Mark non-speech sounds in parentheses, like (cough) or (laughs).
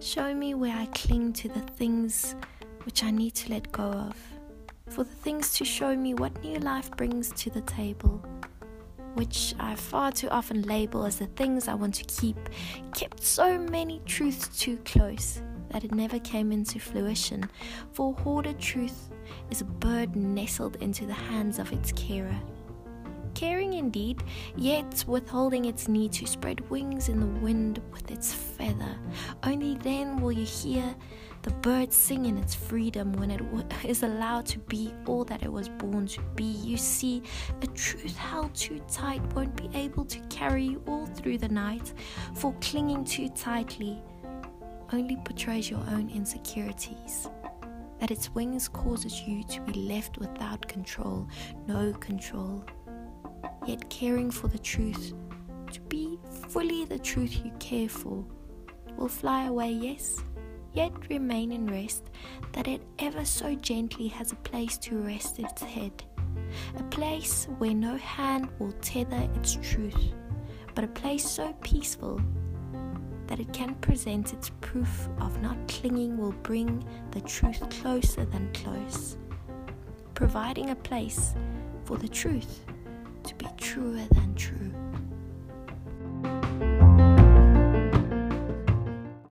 Show me where I cling to the things which I need to let go of, for the things to show me what new life brings to the table, which I far too often label as the things I want to keep, kept so many truths too close that it never came into fruition. For hoarded truth is a bird nestled into the hands of its carer caring indeed, yet withholding its need to spread wings in the wind with its feather. Only then will you hear the bird sing in its freedom when it (laughs) is allowed to be all that it was born to be. You see, a truth held too tight won't be able to carry you all through the night, for clinging too tightly only portrays your own insecurities that its wings causes you to be left without control, no control yet caring for the truth, to be fully the truth you care for, will fly away, yes, yet remain in rest, that it ever so gently has a place to rest its head, a place where no hand will tether its truth, but a place so peaceful that it can present its proof of not clinging will bring the truth closer than close, providing a place for the truth true.